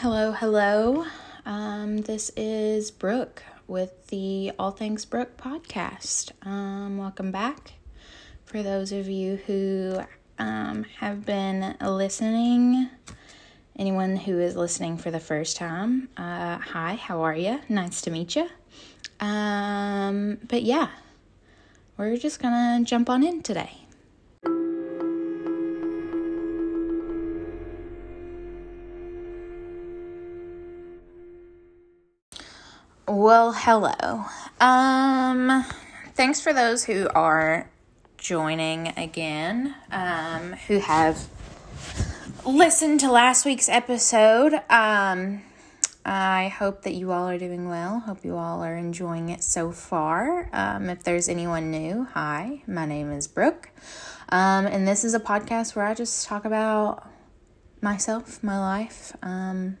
Hello, hello. Um, this is Brooke with the All Things Brooke podcast. Um, welcome back. For those of you who um, have been listening, anyone who is listening for the first time, uh, hi, how are you? Nice to meet you. Um, but yeah, we're just gonna jump on in today. Well, hello. Um, thanks for those who are joining again, um, who have listened to last week's episode. Um, I hope that you all are doing well. Hope you all are enjoying it so far. Um, if there's anyone new, hi, my name is Brooke. Um, and this is a podcast where I just talk about myself, my life, um,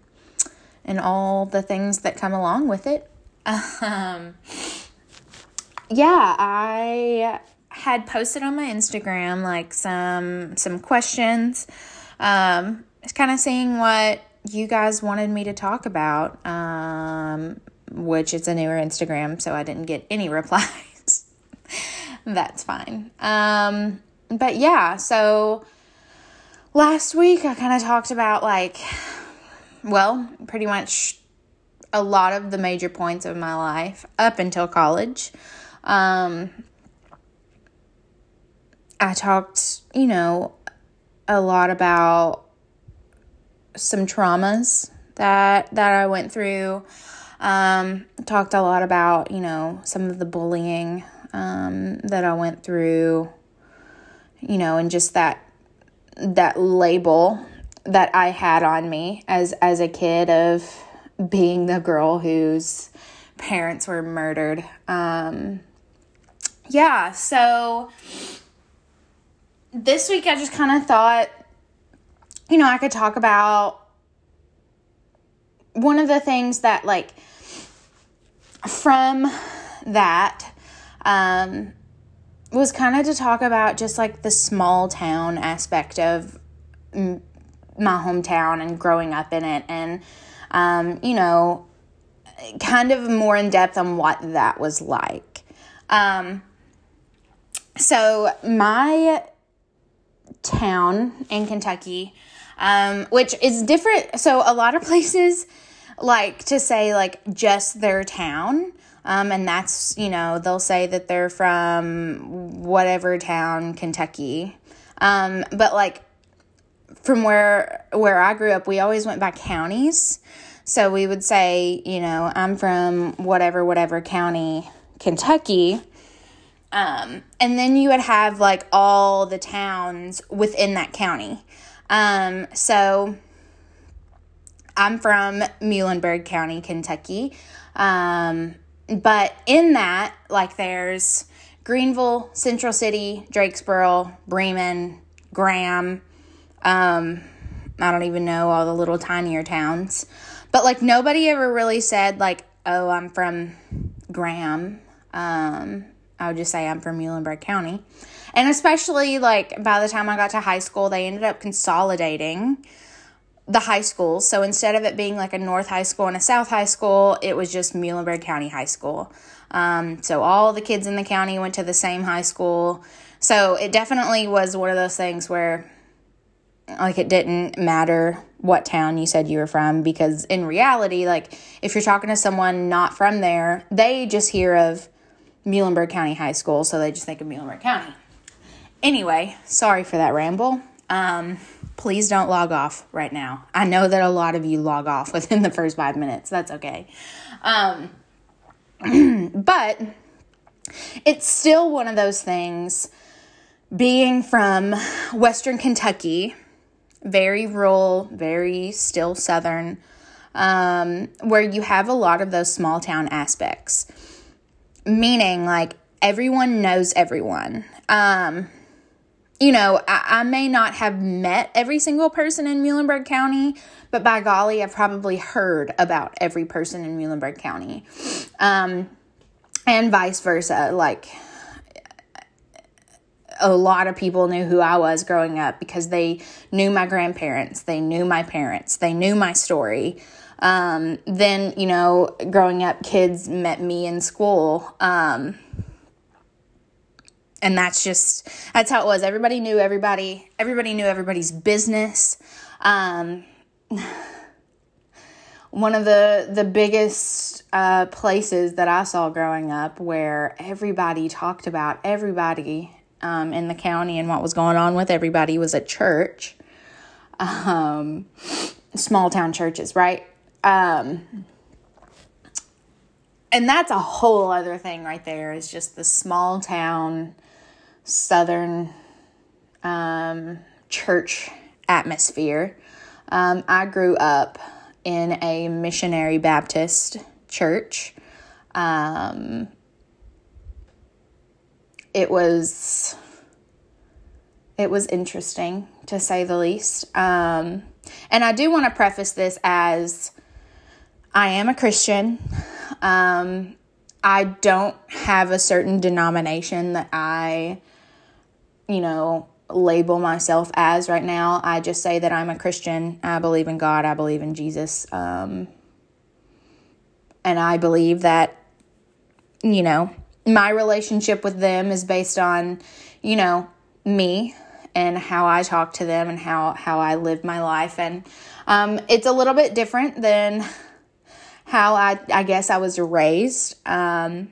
and all the things that come along with it. Um, yeah, I had posted on my Instagram like some some questions. Um, it's kind of seeing what you guys wanted me to talk about. Um, which it's a newer Instagram, so I didn't get any replies. That's fine. Um, but yeah, so last week I kind of talked about like, well, pretty much a lot of the major points of my life up until college. Um, I talked, you know, a lot about some traumas that that I went through. Um, talked a lot about, you know, some of the bullying um, that I went through, you know, and just that that label that I had on me as as a kid of being the girl whose parents were murdered. Um, yeah, so this week I just kind of thought, you know, I could talk about one of the things that, like, from that, um, was kind of to talk about just like the small town aspect of my hometown and growing up in it and um, you know, kind of more in depth on what that was like. Um, so, my town in Kentucky, um, which is different. So, a lot of places like to say, like, just their town. Um, and that's, you know, they'll say that they're from whatever town, Kentucky. Um, but like from where where I grew up, we always went by counties. So we would say, you know, I'm from whatever whatever county, Kentucky. Um, and then you would have like all the towns within that county. Um, so I'm from Muhlenberg County, Kentucky. Um, but in that, like there's Greenville, Central City, Drakesboro, Bremen, Graham, um, I don't even know all the little tinier towns. But like nobody ever really said like, "Oh, I'm from Graham." Um, I would just say I'm from Muhlenberg County. And especially like by the time I got to high school, they ended up consolidating the high schools. So instead of it being like a North High School and a South High School, it was just Muhlenberg County High School. Um, so all the kids in the county went to the same high school. So it definitely was one of those things where like it didn't matter what town you said you were from because in reality like if you're talking to someone not from there they just hear of muhlenberg county high school so they just think of muhlenberg county. Anyway sorry for that ramble. Um, please don't log off right now. I know that a lot of you log off within the first five minutes. That's okay. Um, but it's still one of those things being from western kentucky very rural, very still southern, um, where you have a lot of those small town aspects. Meaning, like, everyone knows everyone. Um, you know, I, I, may not have met every single person in Muhlenberg County, but by golly, I've probably heard about every person in Muhlenberg County. Um, and vice versa. Like, a lot of people knew who I was growing up because they knew my grandparents, they knew my parents, they knew my story. Um, then, you know, growing up, kids met me in school. Um, and that's just that's how it was everybody knew everybody everybody knew everybody's business um, one of the the biggest uh, places that i saw growing up where everybody talked about everybody um, in the county and what was going on with everybody was at church um, small town churches right um, and that's a whole other thing right there is just the small town southern um, church atmosphere. Um, I grew up in a missionary Baptist church. Um, it was it was interesting to say the least. Um, and I do want to preface this as I am a Christian. Um, I don't have a certain denomination that I you know, label myself as right now. I just say that I'm a Christian. I believe in God. I believe in Jesus. Um, and I believe that, you know, my relationship with them is based on, you know, me and how I talk to them and how, how I live my life. And um, it's a little bit different than how I, I guess I was raised. Um,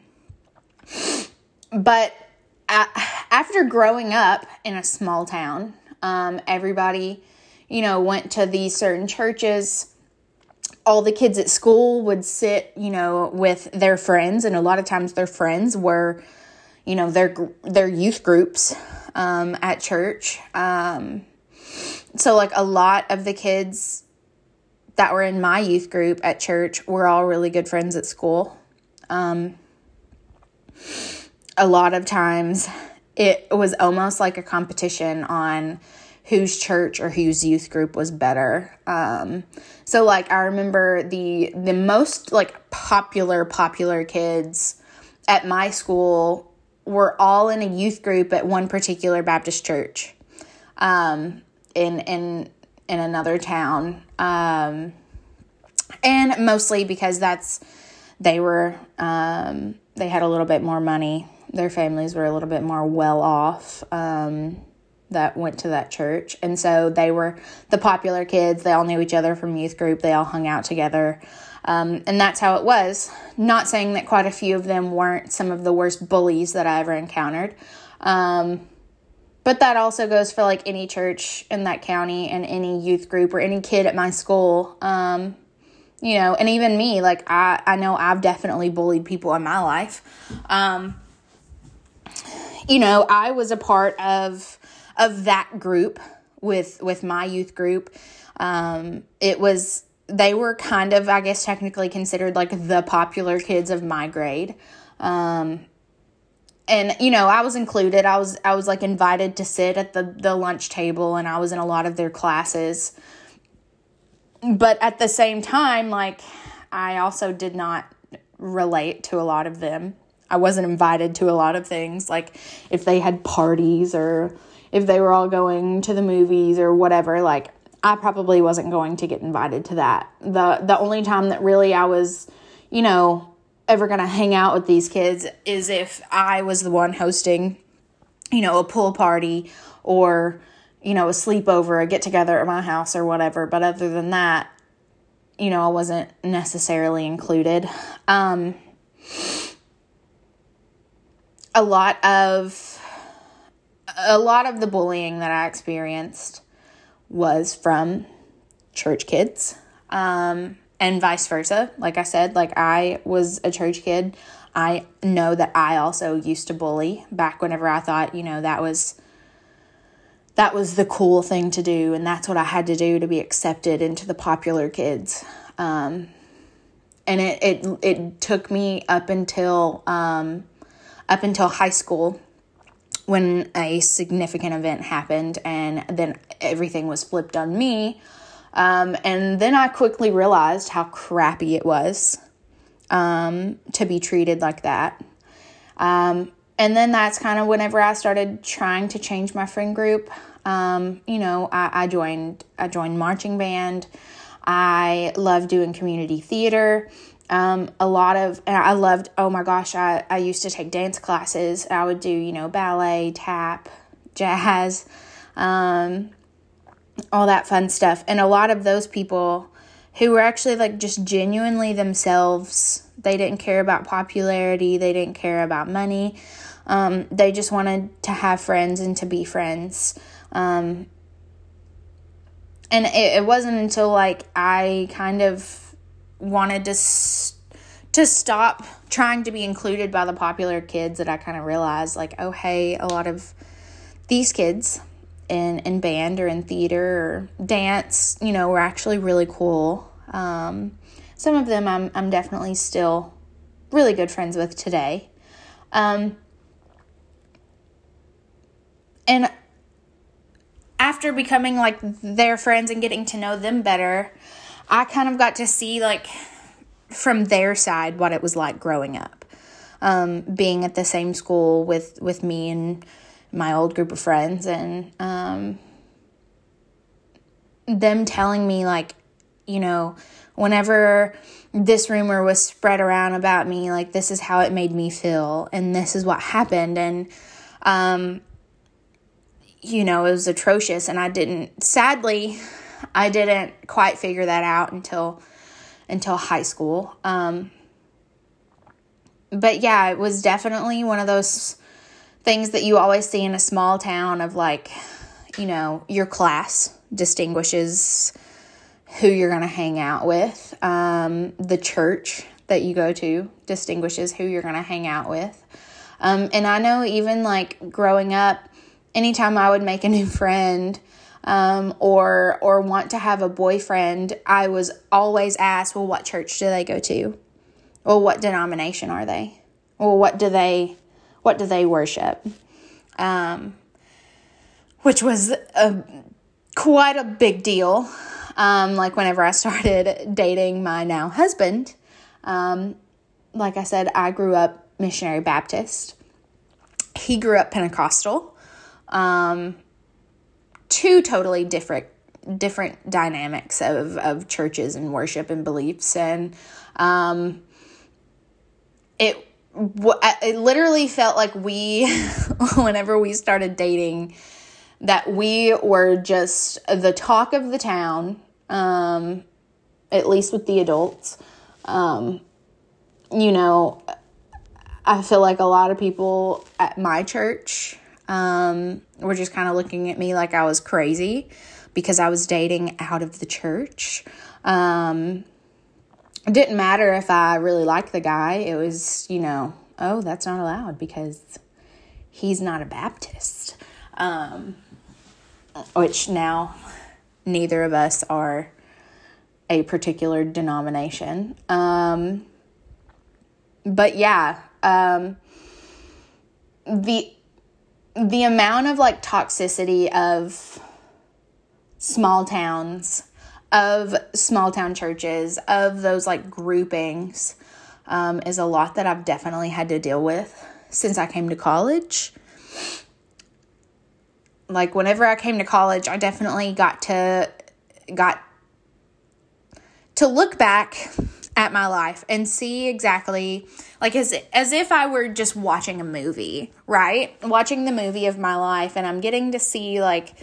but after growing up in a small town, um, everybody, you know, went to these certain churches. All the kids at school would sit, you know, with their friends, and a lot of times their friends were, you know, their their youth groups um, at church. Um, so, like a lot of the kids that were in my youth group at church were all really good friends at school. Um, a lot of times it was almost like a competition on whose church or whose youth group was better. Um, so like I remember the the most like popular popular kids at my school were all in a youth group at one particular Baptist church um, in in in another town. Um, and mostly because that's they were um, they had a little bit more money their families were a little bit more well off um, that went to that church. And so they were the popular kids. They all knew each other from youth group, they all hung out together. Um, and that's how it was. Not saying that quite a few of them weren't some of the worst bullies that I ever encountered. Um, but that also goes for like any church in that county and any youth group or any kid at my school. Um, you know, and even me, like I, I know I've definitely bullied people in my life. Um, you know, I was a part of of that group with with my youth group. Um, it was they were kind of, I guess, technically considered like the popular kids of my grade. Um, and you know, I was included. I was I was like invited to sit at the the lunch table, and I was in a lot of their classes. But at the same time, like I also did not relate to a lot of them I wasn't invited to a lot of things. Like if they had parties or if they were all going to the movies or whatever, like I probably wasn't going to get invited to that. The the only time that really I was, you know, ever going to hang out with these kids is if I was the one hosting, you know, a pool party or you know, a sleepover, a get together at my house or whatever. But other than that, you know, I wasn't necessarily included. Um, a lot of a lot of the bullying that I experienced was from church kids um, and vice versa. Like I said, like I was a church kid. I know that I also used to bully back whenever I thought, you know, that was that was the cool thing to do and that's what I had to do to be accepted into the popular kids. Um, and it, it it took me up until um, up until high school when a significant event happened and then everything was flipped on me. Um, and then I quickly realized how crappy it was um, to be treated like that. Um, and then that's kind of whenever I started trying to change my friend group. Um, you know, I, I joined I joined marching band. I love doing community theater. Um, a lot of, and I loved, oh my gosh, I, I used to take dance classes. I would do, you know, ballet, tap, jazz, um, all that fun stuff. And a lot of those people who were actually like just genuinely themselves, they didn't care about popularity, they didn't care about money. Um, they just wanted to have friends and to be friends. Um, and it, it wasn't until like I kind of wanted to to stop trying to be included by the popular kids that I kind of realized like oh hey a lot of these kids in in band or in theater or dance you know were actually really cool. Um, some of them I'm I'm definitely still really good friends with today. Um, and after becoming like their friends and getting to know them better, I kind of got to see like from their side what it was like growing up. Um, being at the same school with with me and my old group of friends and um, them telling me like you know whenever this rumor was spread around about me like this is how it made me feel and this is what happened and um, you know, it was atrocious. And I didn't, sadly, I didn't quite figure that out until until high school. Um, but yeah, it was definitely one of those things that you always see in a small town of like, you know, your class distinguishes who you're going to hang out with. Um, the church that you go to distinguishes who you're going to hang out with. Um, and I know even like growing up, anytime I would make a new friend um, or or want to have a boyfriend, I was always asked, "Well, what church do they go to? Well, what denomination are they? Well, what do they what do they worship?" Um, which was a quite a big deal. Um, like whenever I started dating my now husband, um, like I said, I grew up missionary Baptist. He grew up Pentecostal um, two totally different different dynamics of of churches and worship and beliefs. And um, it it literally felt like we whenever we started dating that we were just the talk of the town um, at least with the adults. Um, you know i feel like a lot of people at my church um, were just kind of looking at me like I was crazy because I was dating out of the church. Um, it didn't matter if I really liked the guy. It was, you know, oh, that's not allowed because he's not a Baptist. Um, which now neither of us are a particular denomination. Um, but yeah, um, the the amount of like toxicity of small towns, of small town churches, of those like groupings um, is a lot that I've definitely had to deal with since I came to college. Like whenever I came to college, I definitely got to got to look back at my life and see exactly like as as if I were just watching a movie, right? Watching the movie of my life and I'm getting to see like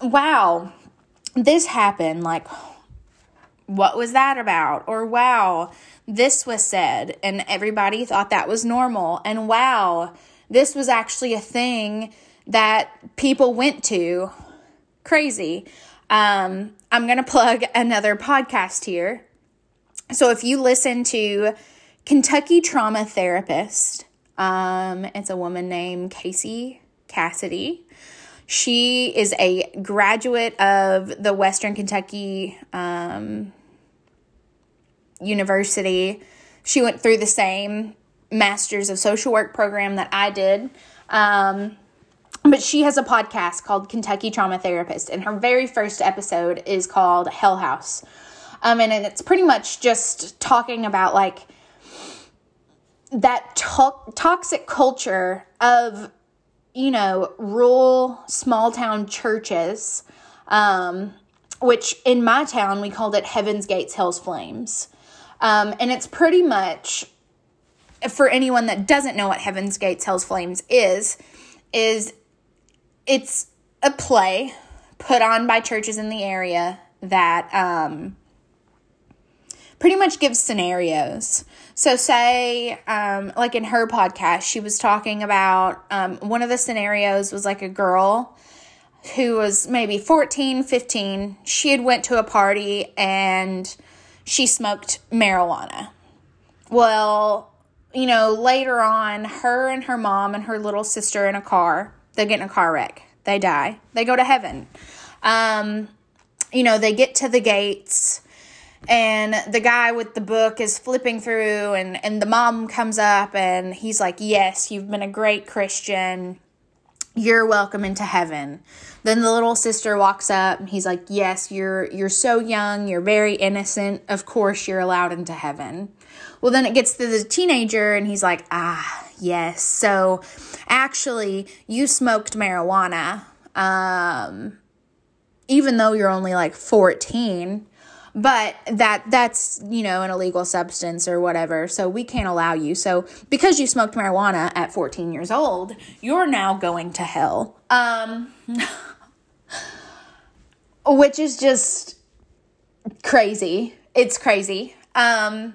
wow, this happened like what was that about? Or wow, this was said and everybody thought that was normal. And wow, this was actually a thing that people went to. Crazy. Um, I'm going to plug another podcast here. So if you listen to Kentucky Trauma Therapist, um, it's a woman named Casey Cassidy. She is a graduate of the Western Kentucky um, University. She went through the same Masters of Social Work program that I did. Um, but she has a podcast called Kentucky Trauma Therapist, and her very first episode is called Hell House. Um, and, it's pretty much just talking about like that to- toxic culture of you know rural small town churches um, which in my town we called it heaven's gates hell's flames um, and it's pretty much for anyone that doesn't know what heaven's gates hell's flames is is it's a play put on by churches in the area that um, pretty much gives scenarios. So, say, um, like in her podcast, she was talking about um, one of the scenarios was like a girl who was maybe 14, 15. She had went to a party and she smoked marijuana. Well, you know, later on, her and her mom and her little sister in a car, they get in a car wreck. They die. They go to heaven. Um, you know, they get to the gates and the guy with the book is flipping through and and the mom comes up and he's like yes you've been a great christian you're welcome into heaven then the little sister walks up and he's like yes you're you're so young you're very innocent of course you're allowed into heaven well then it gets to the teenager and he's like ah yes. So actually you smoked marijuana um even though you're only like 14 but that that's you know an illegal substance or whatever so we can't allow you. So because you smoked marijuana at 14 years old you're now going to hell. Um which is just crazy. It's crazy. Um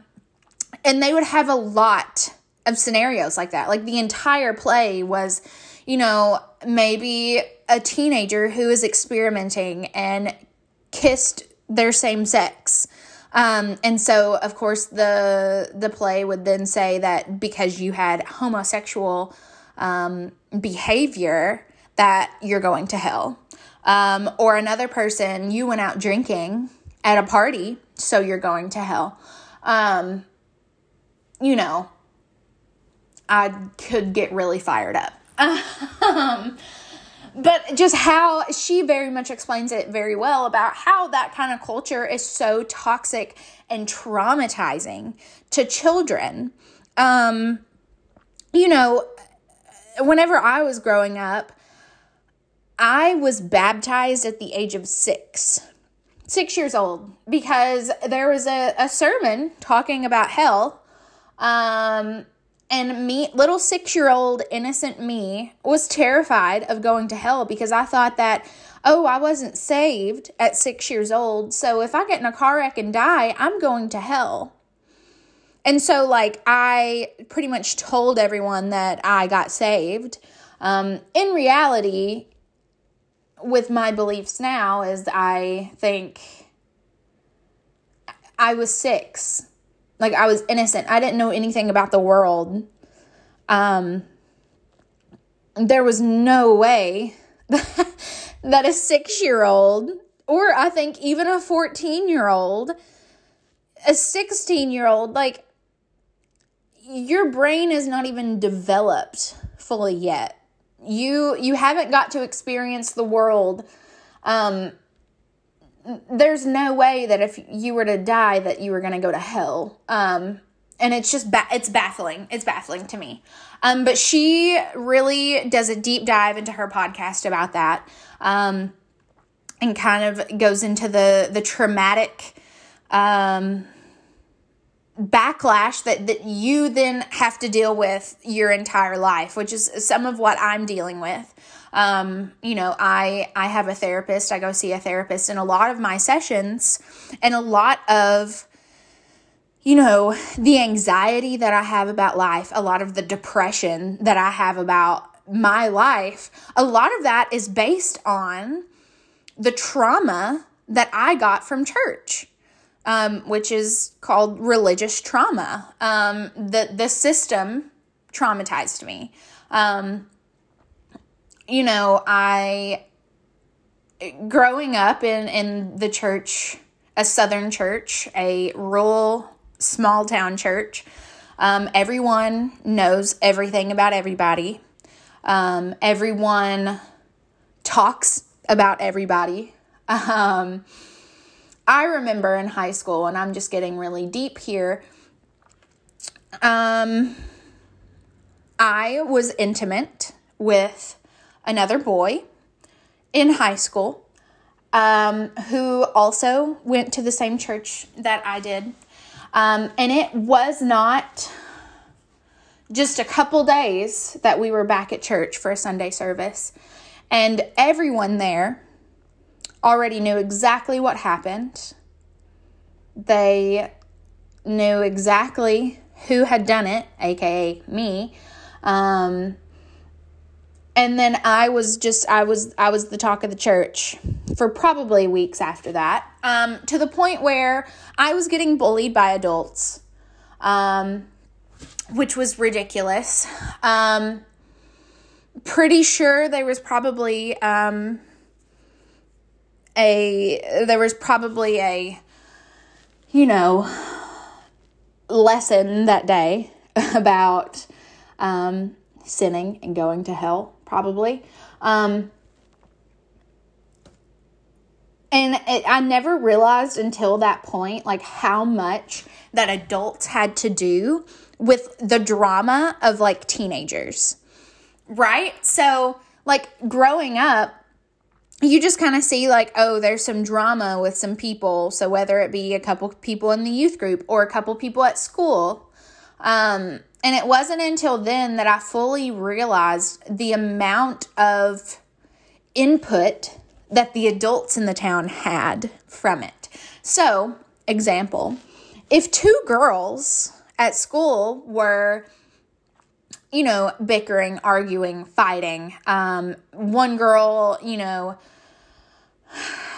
and they would have a lot of scenarios like that like the entire play was you know maybe a teenager who is experimenting and kissed their same sex. Um, and so, of course, the the play would then say that because you had homosexual um, behavior, that you're going to hell. Um, or another person, you went out drinking at a party, so you're going to hell. Um, you know, I could get really fired up. um, but just how she very much explains it very well about how that kind of culture is so toxic and traumatizing to children. Um, you know, whenever I was growing up, I was baptized at the age of six, six years old, because there was a, a sermon talking about hell. Um, and me, little six year old innocent me, was terrified of going to hell because I thought that, oh, I wasn't saved at six years old. So if I get in a car wreck and die, I'm going to hell. And so, like, I pretty much told everyone that I got saved. Um, in reality, with my beliefs now, is I think I was six like I was innocent. I didn't know anything about the world. Um there was no way that a 6-year-old or I think even a 14-year-old a 16-year-old like your brain is not even developed fully yet. You you haven't got to experience the world um there's no way that if you were to die that you were going to go to hell. Um and it's just ba- it's baffling. It's baffling to me. Um but she really does a deep dive into her podcast about that um and kind of goes into the the traumatic um backlash that that you then have to deal with your entire life which is some of what I'm dealing with um, you know, I I have a therapist. I go see a therapist in a lot of my sessions, and a lot of you know, the anxiety that I have about life, a lot of the depression that I have about my life, a lot of that is based on the trauma that I got from church. Um, which is called religious trauma. Um, the the system traumatized me. Um, you know, I growing up in in the church, a southern church, a rural small town church, um, everyone knows everything about everybody. Um, everyone talks about everybody. Um, I remember in high school, and I'm just getting really deep here. Um, I was intimate with another boy in high school um, who also went to the same church that I did. Um, and it was not just a couple days that we were back at church for a Sunday service. And everyone there already knew exactly what happened. They knew exactly who had done it, aka me. Um, and then I was just I was I was the talk of the church for probably weeks after that. Um, to the point where I was getting bullied by adults. Um, which was ridiculous. Um, pretty sure there was probably um, a there was probably a you know lesson that day about um, sinning and going to hell probably. Um, and it, i never realized until that point like how much that adults had to do with the drama of like teenagers right? So like growing up you just kind of see like oh there's some drama with some people. So whether it be a couple people in the youth group or a couple people at school um, and it wasn't until then that i fully realized the amount of input that the adults in the town had from it so example if two girls at school were you know, bickering, arguing, fighting. Um, one girl, you know,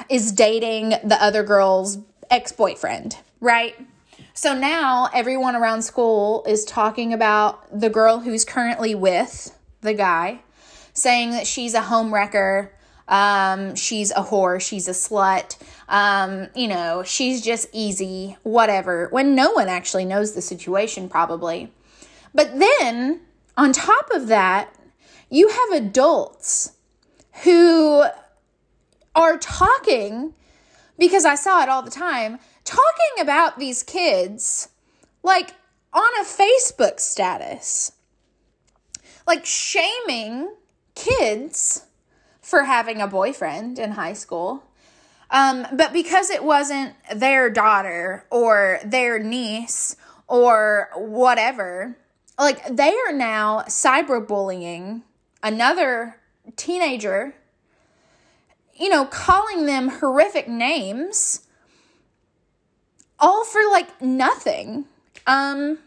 is dating the other girl's ex boyfriend, right? So now everyone around school is talking about the girl who's currently with the guy, saying that she's a homewrecker, um, she's a whore, she's a slut, um, you know, she's just easy, whatever, when no one actually knows the situation, probably. But then, on top of that, you have adults who are talking, because I saw it all the time, talking about these kids like on a Facebook status, like shaming kids for having a boyfriend in high school. Um, but because it wasn't their daughter or their niece or whatever, like they are now cyberbullying another teenager you know, calling them horrific names all for like nothing. Um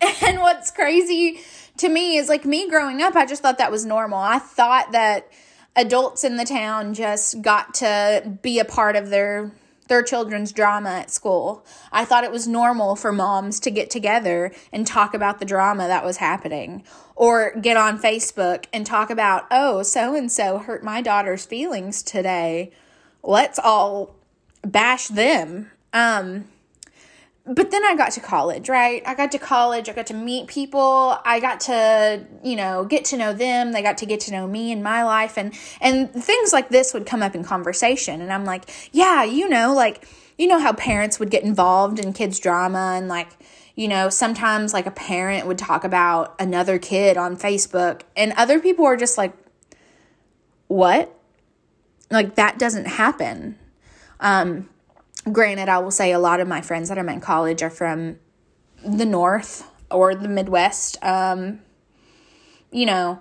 and what's crazy to me is like me growing up, I just thought that was normal. I thought that adults in the town just got to be a part of their their children's drama at school. I thought it was normal for moms to get together and talk about the drama that was happening or get on Facebook and talk about, oh, so and so hurt my daughter's feelings today. Let's all bash them. Um, but then I got to college, right? I got to college, I got to meet people, I got to, you know, get to know them, they got to get to know me and my life and and things like this would come up in conversation and I'm like, yeah, you know, like you know how parents would get involved in kids drama and like you know, sometimes like a parent would talk about another kid on Facebook and other people are just like what? Like that doesn't happen. Um granted, I will say a lot of my friends that I'm in college are from the North or the Midwest. Um, you know,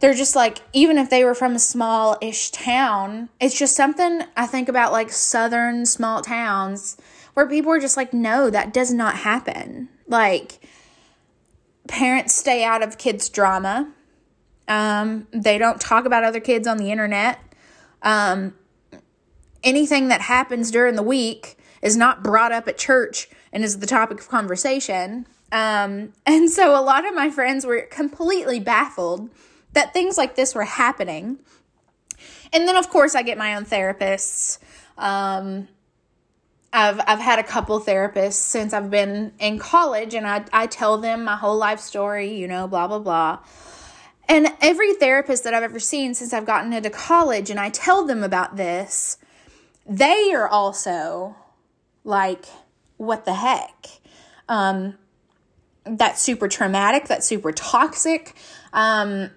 they're just like, even if they were from a small ish town, it's just something I think about like southern small towns where people are just like, no, that does not happen. Like, parents stay out of kids' drama. Um, they don't talk about other kids on the internet. Um, anything that happens during the week is not brought up at church and is the topic of conversation. Um, and so a lot of my friends were completely baffled that things like this were happening. And then, of course, I get my own therapists. Um, I've I've had a couple therapists since I've been in college, and I I tell them my whole life story, you know, blah blah blah. And every therapist that I've ever seen since I've gotten into college, and I tell them about this, they are also like, what the heck? Um, that's super traumatic, that's super toxic. Um,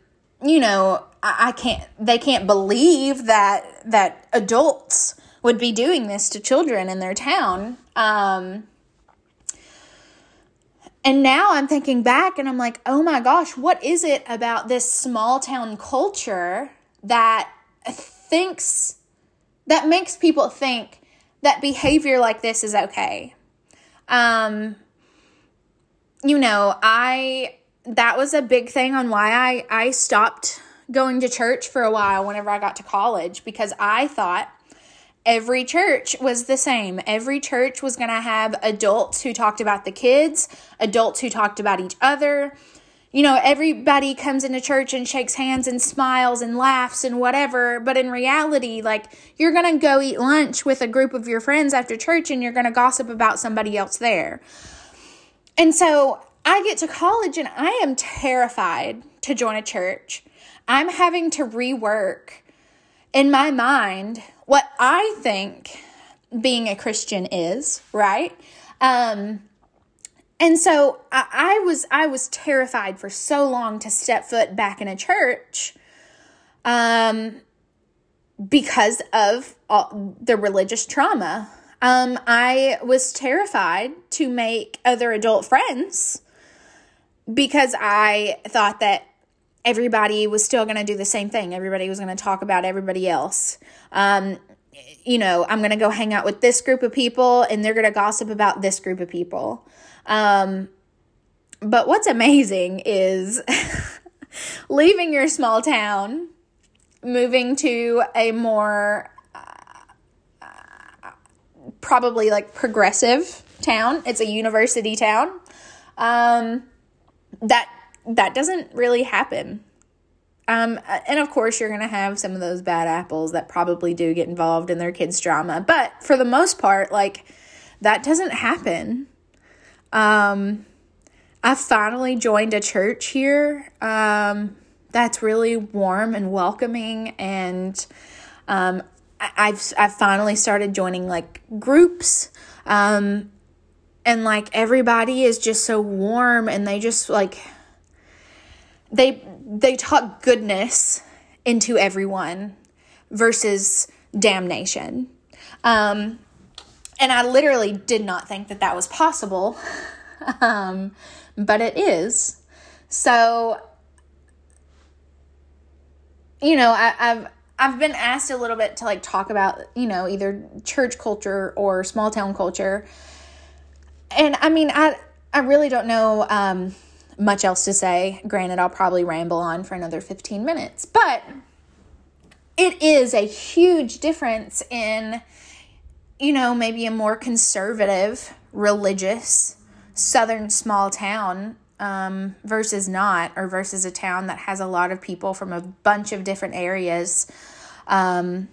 you know, I, I can't, they can't believe that, that adults would be doing this to children in their town. Um, and now I'm thinking back and I'm like, oh my gosh, what is it about this small town culture that thinks, that makes people think that behavior like this is okay? Um, you know, I, that was a big thing on why I, I stopped going to church for a while whenever I got to college because I thought every church was the same. Every church was going to have adults who talked about the kids, adults who talked about each other. You know, everybody comes into church and shakes hands and smiles and laughs and whatever. But in reality, like, you're going to go eat lunch with a group of your friends after church and you're going to gossip about somebody else there. And so I get to college and I am terrified to join a church. I'm having to rework in my mind what I think being a Christian is, right? Um, and so I, I, was I was terrified for so long to step foot back in a church, um, because of all, the religious trauma. Um, I was terrified to make other adult friends because I thought that everybody was still going to do the same thing. Everybody was going to talk about everybody else. Um, you know, I'm going to go hang out with this group of people and they're going to gossip about this group of people. Um, but what's amazing is leaving your small town, moving to a more uh, probably like progressive town. It's a university town. Um, that that doesn't really happen. Um, and of course, you're going to have some of those bad apples that probably do get involved in their kids' drama. But for the most part, like, that doesn't happen. Um, I finally joined a church here um, that's really warm and welcoming. And um, I've, I've finally started joining like groups. Um, and like everybody is just so warm and they just like they they talk goodness into everyone versus damnation. Um, and I literally did not think that that was possible, um, but it is. So, you know, I, I've I've been asked a little bit to like talk about you know either church culture or small town culture, and I mean I I really don't know. Um, much else to say. Granted, I'll probably ramble on for another 15 minutes, but it is a huge difference in, you know, maybe a more conservative, religious, southern small town um, versus not, or versus a town that has a lot of people from a bunch of different areas. Um,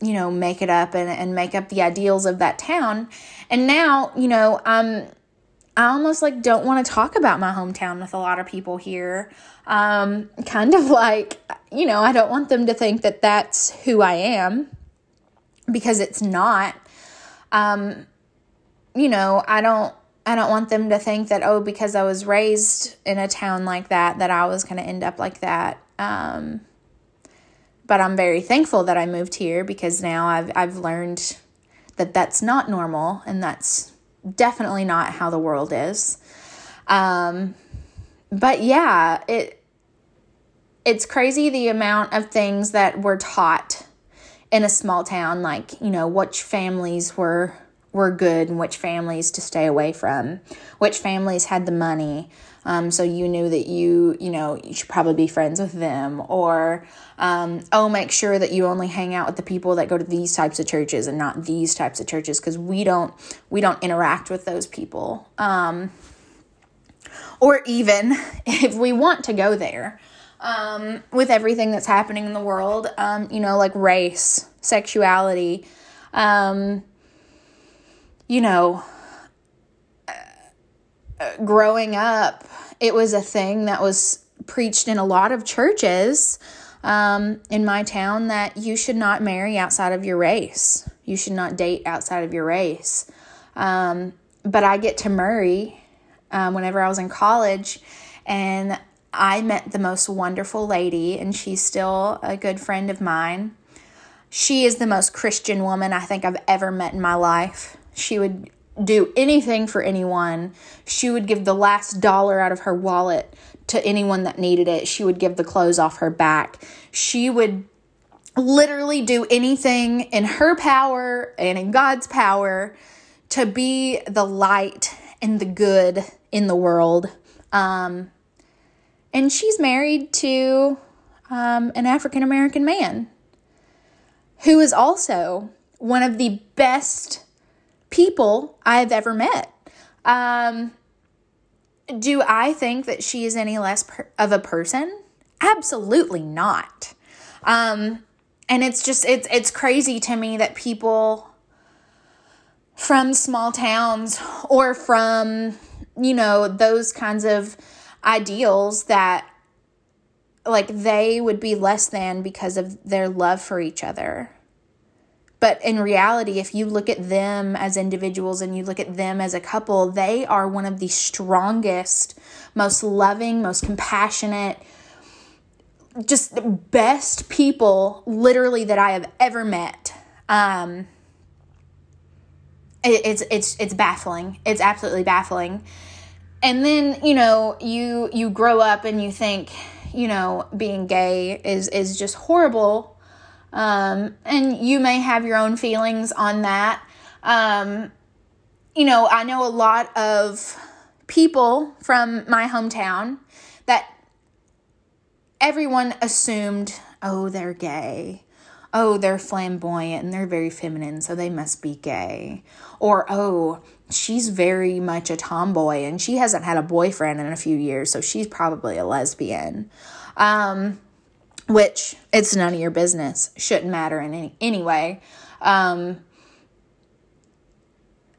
you know, make it up and, and make up the ideals of that town. And now, you know, um, I almost like don't want to talk about my hometown with a lot of people here. Um, kind of like, you know, I don't want them to think that that's who I am because it's not. Um, you know, I don't I don't want them to think that oh because I was raised in a town like that that I was going to end up like that. Um, but I'm very thankful that I moved here because now I've I've learned that that's not normal and that's definitely not how the world is. Um, but yeah, it it's crazy the amount of things that were taught in a small town, like you know which families were were good and which families to stay away from, which families had the money. Um, so you knew that you, you know, you should probably be friends with them, or um, oh, make sure that you only hang out with the people that go to these types of churches and not these types of churches because we don't we don't interact with those people. Um, or even if we want to go there, um, with everything that's happening in the world, um, you know, like race, sexuality, um, you know, growing up, it was a thing that was preached in a lot of churches um, in my town that you should not marry outside of your race. You should not date outside of your race. Um, but I get to Murray um, whenever I was in college, and I met the most wonderful lady, and she's still a good friend of mine. She is the most Christian woman I think I've ever met in my life. She would do anything for anyone. She would give the last dollar out of her wallet to anyone that needed it. She would give the clothes off her back. She would literally do anything in her power and in God's power to be the light and the good in the world. Um, and she's married to um, an African American man who is also one of the best people I've ever met. Um, do I think that she is any less per- of a person? Absolutely not. Um, and it's just it's it's crazy to me that people from small towns or from you know those kinds of ideals that like they would be less than because of their love for each other. But in reality, if you look at them as individuals and you look at them as a couple, they are one of the strongest, most loving, most compassionate, just best people literally that I have ever met. Um, it, it's it's it's baffling. It's absolutely baffling and then you know you you grow up and you think you know being gay is is just horrible um, and you may have your own feelings on that um, you know i know a lot of people from my hometown that everyone assumed oh they're gay oh, they're flamboyant and they're very feminine, so they must be gay. Or, oh, she's very much a tomboy and she hasn't had a boyfriend in a few years, so she's probably a lesbian. Um, which it's none of your business, shouldn't matter in any anyway. Um,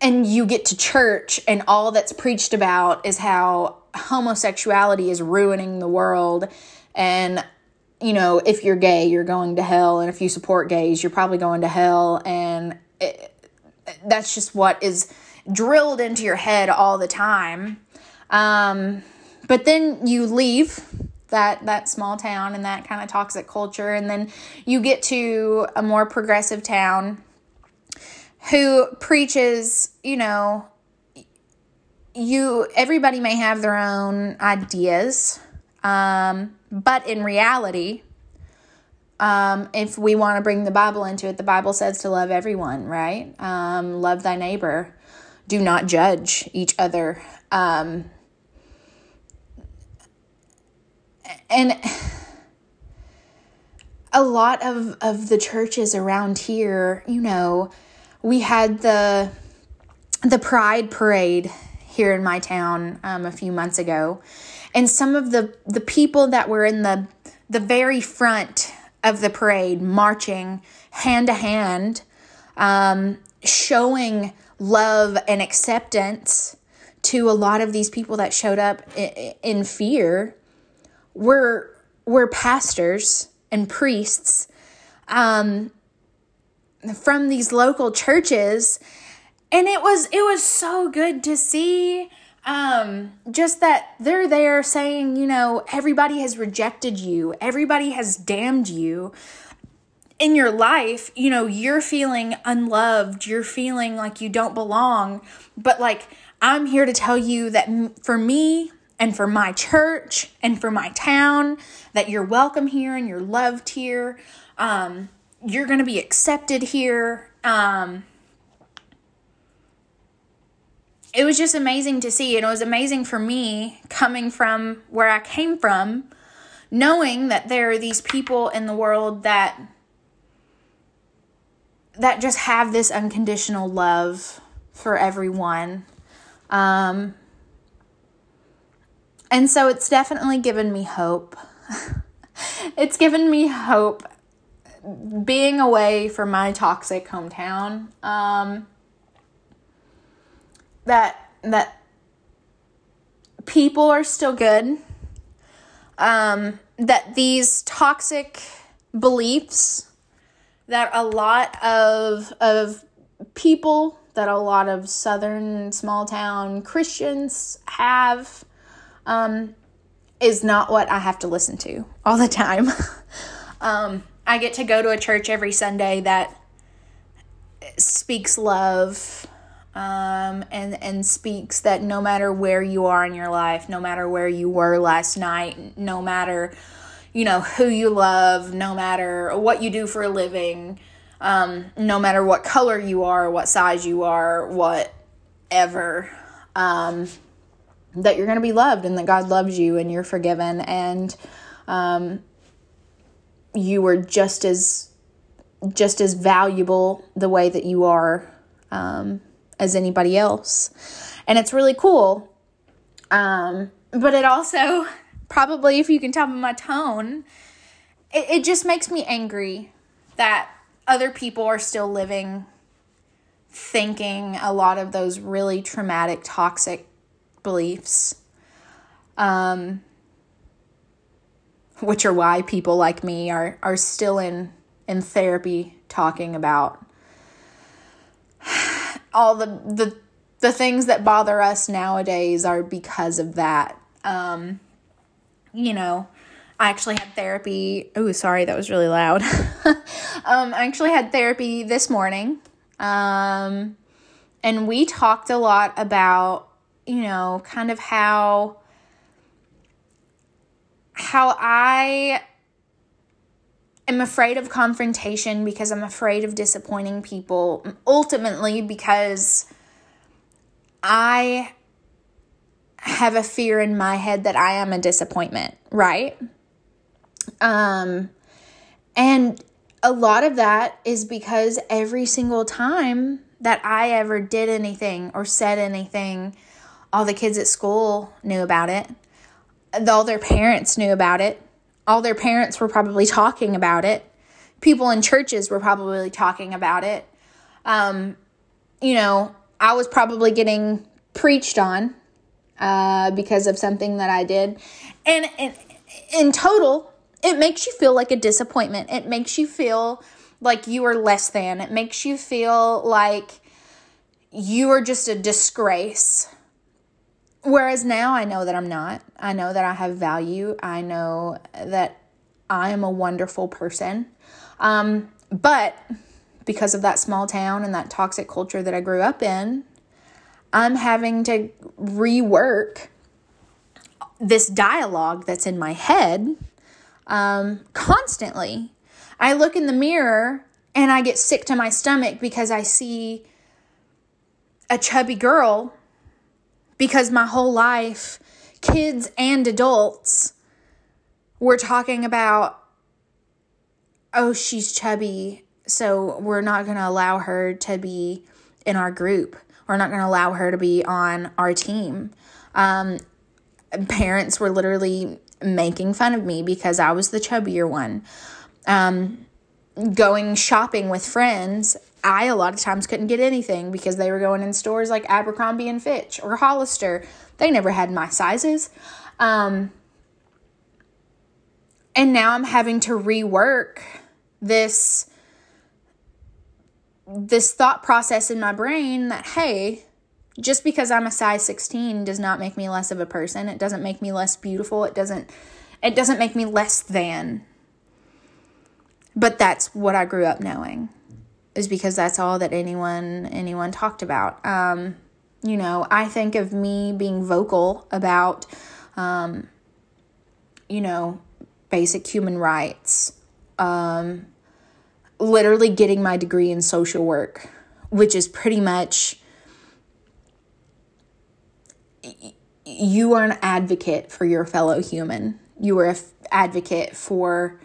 and you get to church and all that's preached about is how homosexuality is ruining the world and you know, if you're gay, you're going to hell, and if you support gays, you're probably going to hell, and it, that's just what is drilled into your head all the time. Um, but then you leave that that small town and that kind of toxic culture, and then you get to a more progressive town who preaches, you know, you everybody may have their own ideas um, but in reality, um, if we want to bring the Bible into it, the Bible says to love everyone, right? Um, love thy neighbor. Do not judge each other. Um, and a lot of, of the churches around here, you know, we had the the Pride Parade here in my town um, a few months ago, and some of the the people that were in the the very front of the parade marching hand to hand um, showing love and acceptance to a lot of these people that showed up in fear were were pastors and priests um, from these local churches. And it was it was so good to see um just that they're there saying you know everybody has rejected you. Everybody has damned you. In your life you know you're feeling unloved. You're feeling like you don't belong. But like i'm here to tell you that for me and for my church and for my town that you're welcome here and you're loved here um you're going to be accepted here um it was just amazing to see. And it was amazing for me coming from where I came from, knowing that there are these people in the world that that just have this unconditional love for everyone. Um, and so it's definitely given me hope. it's given me hope being away from my toxic hometown. Um, that that people are still good. Um, that these toxic beliefs that a lot of of people that a lot of southern small town Christians have um, is not what I have to listen to all the time. um, I get to go to a church every Sunday that speaks love um, and and speaks that no matter where you are in your life, no matter where you were last night, no matter you know who you love, no matter what you do for a living, um, no matter what color you are, what size you are, whatever, um, that you're going to be loved and that God loves you and you're forgiven and um, you were just as just as valuable the way that you are um, as anybody else. And it's really cool. Um, but it also, probably, if you can tell by my tone, it, it just makes me angry that other people are still living thinking a lot of those really traumatic, toxic beliefs. Um, which are why people like me are, are still in, in therapy talking about all the, the, the things that bother us nowadays are because of that. Um, you know, I actually had therapy. Oh, sorry, that was really loud. um, I actually had therapy this morning. Um, and we talked a lot about, you know, kind of how how I am afraid of confrontation because I'm afraid of disappointing people, ultimately because I have a fear in my head that I am a disappointment, right? Um, and a lot of that is because every single time that I ever did anything or said anything, all the kids at school knew about it. All their parents knew about it. All their parents were probably talking about it. People in churches were probably talking about it. Um, you know, I was probably getting preached on uh, because of something that I did. And, and in total, it makes you feel like a disappointment. It makes you feel like you are less than. It makes you feel like you are just a disgrace. Whereas now I know that I'm not. I know that I have value. I know that I am a wonderful person. Um, but because of that small town and that toxic culture that I grew up in, I'm having to rework this dialogue that's in my head um, constantly. I look in the mirror and I get sick to my stomach because I see a chubby girl because my whole life, kids and adults were talking about, oh, she's chubby, so we're not going to allow her to be in our group. We're not going to allow her to be on our team. Um, parents were literally making fun of me because I was the chubbier one. Um, going shopping with friends, I a lot of times couldn't get anything because they were going in stores like Abercrombie and Fitch or Hollister. They never had my sizes. Um, and now I'm having to rework this this thought process in my brain that hey, just because I'm a size 16 does not make me less of a person. It doesn't make me less beautiful. It doesn't it doesn't make me less than. But that's what I grew up knowing. Is because that's all that anyone anyone talked about. Um, you know, I think of me being vocal about um, you know, basic human rights. Um, literally getting my degree in social work, which is pretty much you are an advocate for your fellow human. You are an f- advocate for,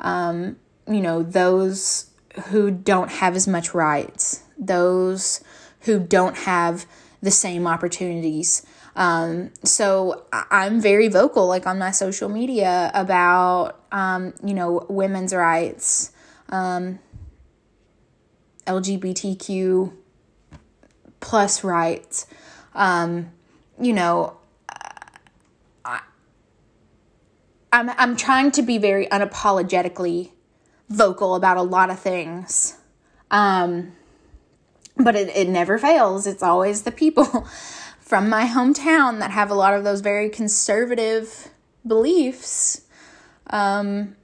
um, you know, those who don't have as much rights, those who don't have the same opportunities. Um, so I'm very vocal, like on my social media, about, um, you know, women's rights, um, LGBTQ plus rights. Um, you know, I, I'm I'm trying to be very unapologetically vocal about a lot of things. Um, but it, it never fails. It's always the people from my hometown that have a lot of those very conservative beliefs um,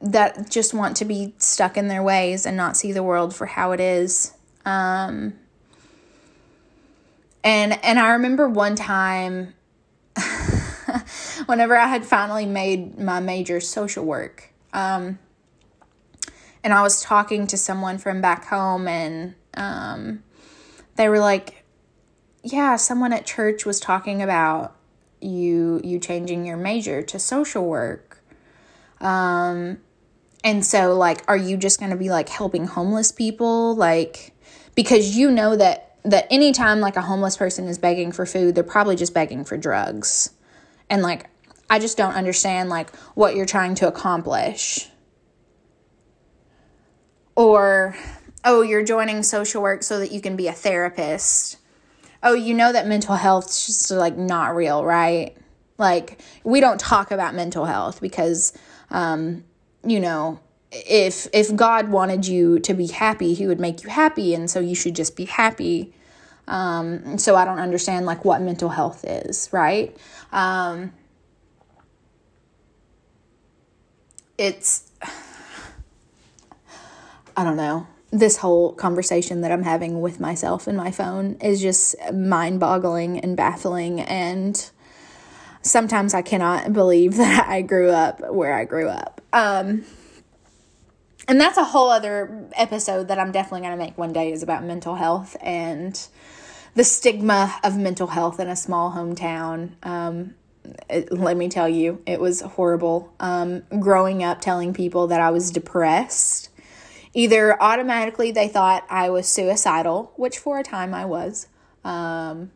that just want to be stuck in their ways and not see the world for how it is. Um, and and I remember one time whenever I had finally made my major social work. Um, and I was talking to someone from back home, and um, they were like, "Yeah, someone at church was talking about you you changing your major to social work." Um, and so, like, are you just going to be like helping homeless people, like, because you know that that anytime like a homeless person is begging for food, they're probably just begging for drugs. And like I just don't understand like what you're trying to accomplish. Or oh, you're joining social work so that you can be a therapist. Oh, you know that mental health is just like not real, right? Like we don't talk about mental health because um you know, if if God wanted you to be happy, he would make you happy and so you should just be happy. Um, so I don't understand like what mental health is, right? Um, it's I don't know. This whole conversation that I'm having with myself and my phone is just mind-boggling and baffling and sometimes I cannot believe that I grew up where I grew up. Um, and that's a whole other episode that I'm definitely going to make one day is about mental health and the stigma of mental health in a small hometown. Um, it, let me tell you, it was horrible. Um, growing up telling people that I was depressed, either automatically they thought I was suicidal, which for a time I was, um,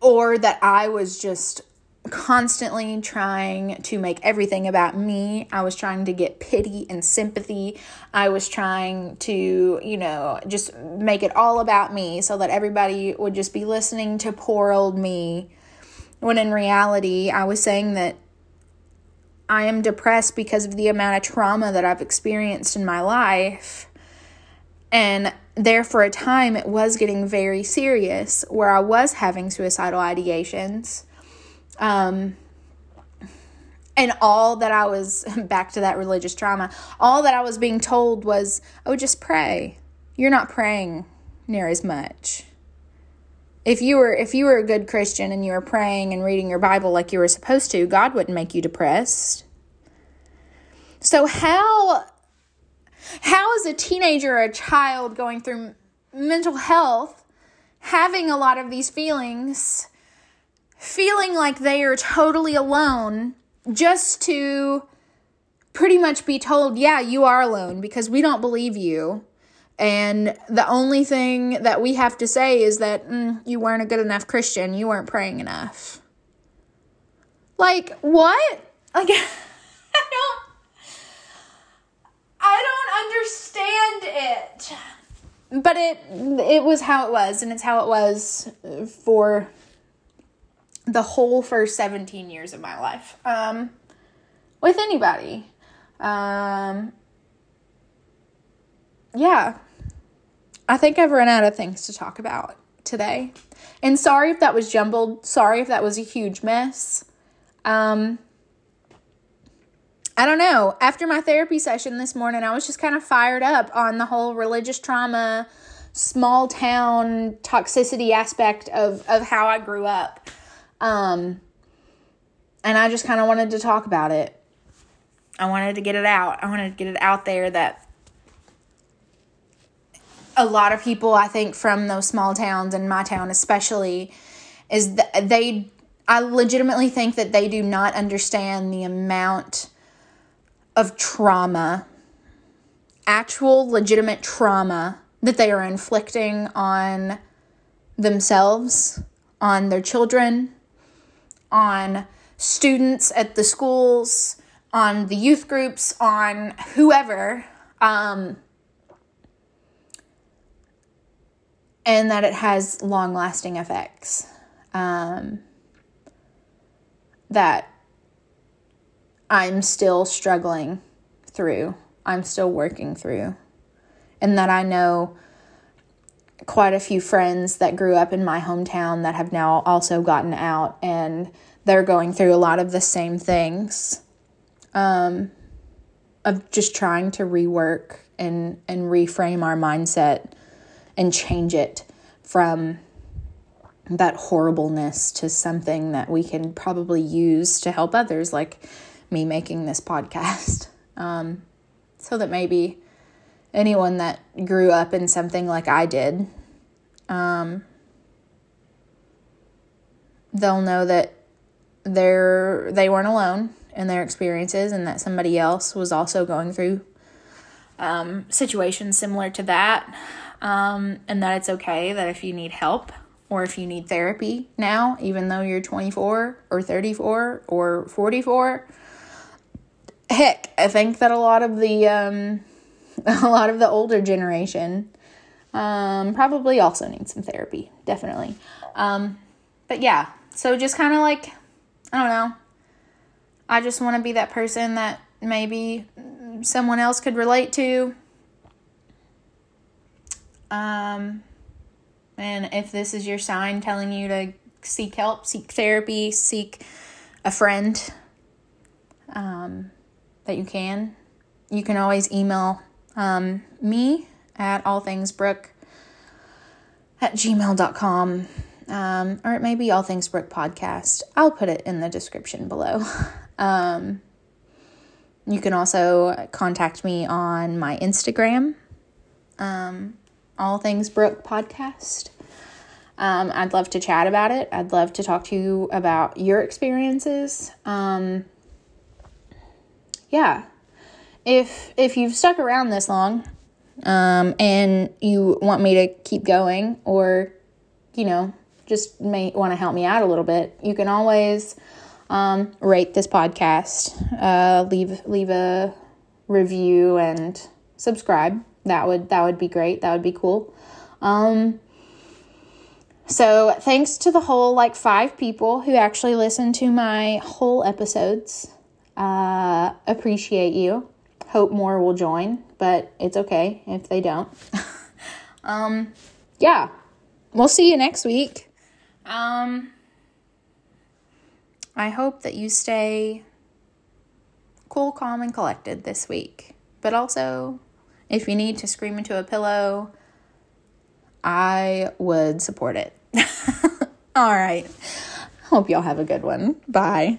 or that I was just constantly trying to make everything about me. I was trying to get pity and sympathy. I was trying to, you know, just make it all about me so that everybody would just be listening to poor old me. When in reality, I was saying that I am depressed because of the amount of trauma that I've experienced in my life. And there for a time, it was getting very serious where I was having suicidal ideations um, and all that I was back to that religious trauma, all that I was being told was, oh, just pray. You're not praying near as much. If you were if you were a good Christian and you were praying and reading your Bible like you were supposed to, God wouldn't make you depressed. So how how is a teenager or a child going through mental health having a lot of these feelings feeling like they are totally alone just to pretty much be told, yeah, you are alone because we don't believe you. And the only thing that we have to say is that mm, you weren't a good enough Christian. You weren't praying enough. Like, what? Like, I don't. I don't understand it. But it it was how it was, and it's how it was for the whole first 17 years of my life um, with anybody. Um, yeah, I think I've run out of things to talk about today. And sorry if that was jumbled. Sorry if that was a huge mess. Um, I don't know. After my therapy session this morning, I was just kind of fired up on the whole religious trauma, small town toxicity aspect of, of how I grew up. Um, and I just kind of wanted to talk about it. I wanted to get it out. I wanted to get it out there that a lot of people, I think, from those small towns and my town especially, is that they, I legitimately think that they do not understand the amount of trauma, actual legitimate trauma that they are inflicting on themselves, on their children, on students at the schools, on the youth groups, on whoever. Um, and that it has long lasting effects um, that I'm still struggling through, I'm still working through. and that I know quite a few friends that grew up in my hometown that have now also gotten out and they're going through a lot of the same things um, of just trying to rework and and reframe our mindset and change it from that horribleness to something that we can probably use to help others like me making this podcast. Um, so that maybe anyone that grew up in something like I did, um, they'll know that they're they weren't alone in their experiences and that somebody else was also going through um, situations similar to that um, and that it's okay that if you need help or if you need therapy now even though you're 24 or 34 or 44 heck i think that a lot of the um, a lot of the older generation um, probably also need some therapy, definitely. Um, but yeah, so just kind of like, I don't know. I just want to be that person that maybe someone else could relate to. Um, and if this is your sign telling you to seek help, seek therapy, seek a friend um, that you can, you can always email um, me at allthingsbrooke at gmail.com um, or it may be all things brooke podcast. I'll put it in the description below. Um, you can also contact me on my instagram. Um, all things brooke podcast. Um, i'd love to chat about it. I'd love to talk to you about your experiences. Um, yeah. If if you've stuck around this long um, and you want me to keep going or you know just may want to help me out a little bit you can always um, rate this podcast uh, leave leave a review and subscribe that would that would be great that would be cool um, so thanks to the whole like five people who actually listened to my whole episodes uh, appreciate you Hope more will join, but it's okay if they don't. um, yeah, we'll see you next week. Um, I hope that you stay cool, calm, and collected this week. But also, if you need to scream into a pillow, I would support it. All right. Hope y'all have a good one. Bye.